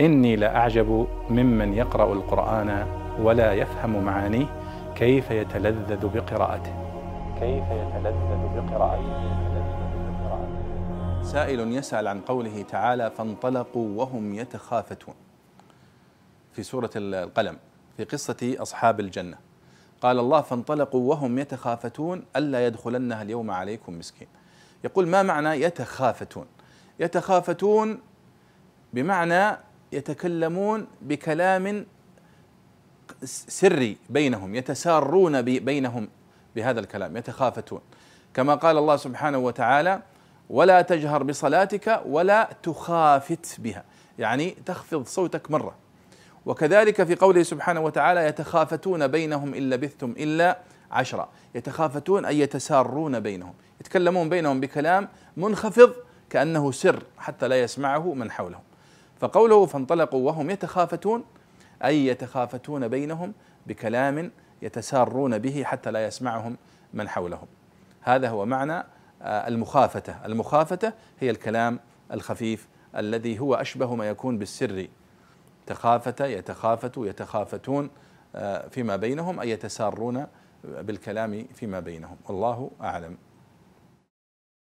إني لأعجب ممن يقرأ القرآن ولا يفهم معانيه كيف يتلذذ بقراءته. كيف يتلذذ بقراءته. سائل يسأل عن قوله تعالى فانطلقوا وهم يتخافتون في سورة القلم في قصة أصحاب الجنة قال الله فانطلقوا وهم يتخافتون ألا يدخلنها اليوم عليكم مسكين يقول ما معنى يتخافتون؟ يتخافتون بمعنى يتكلمون بكلام سري بينهم يتسارون بينهم بهذا الكلام يتخافتون. كما قال الله سبحانه وتعالى ولا تجهر بصلاتك ولا تخافت بها. يعني تخفض صوتك مرة. وكذلك في قوله سبحانه وتعالى يتخافتون بينهم إن لبثتم إلا عشرا. يتخافتون أي يتسارون بينهم. يتكلمون بينهم بكلام منخفض كأنه سر حتى لا يسمعه من حولهم فقوله فانطلقوا وهم يتخافتون أي يتخافتون بينهم بكلام يتسارون به حتى لا يسمعهم من حولهم. هذا هو معنى آه، المخافته. المخافته هي الكلام الخفيف الذي هو أشبه ما يكون بالسر. تخافت يتخافت يتخافتون آه، فيما بينهم أي يتسارون بالكلام فيما بينهم. والله أعلم.